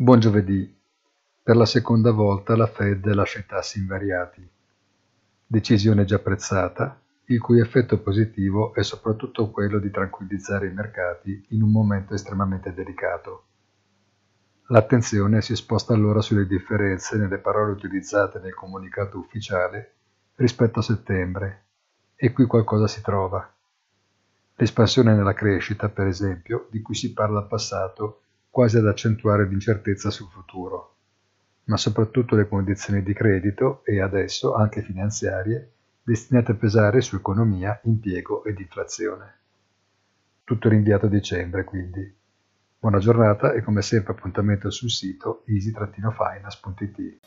Buon giovedì. Per la seconda volta la Fed lascia i tassi invariati. Decisione già apprezzata, il cui effetto positivo è soprattutto quello di tranquillizzare i mercati in un momento estremamente delicato. L'attenzione si sposta allora sulle differenze nelle parole utilizzate nel comunicato ufficiale rispetto a settembre, e qui qualcosa si trova. L'espansione nella crescita, per esempio, di cui si parla al passato, quasi ad accentuare l'incertezza sul futuro, ma soprattutto le condizioni di credito e adesso anche finanziarie destinate a pesare su economia, impiego ed inflazione. Tutto rinviato a dicembre, quindi. Buona giornata e come sempre appuntamento sul sito easy-finance.it.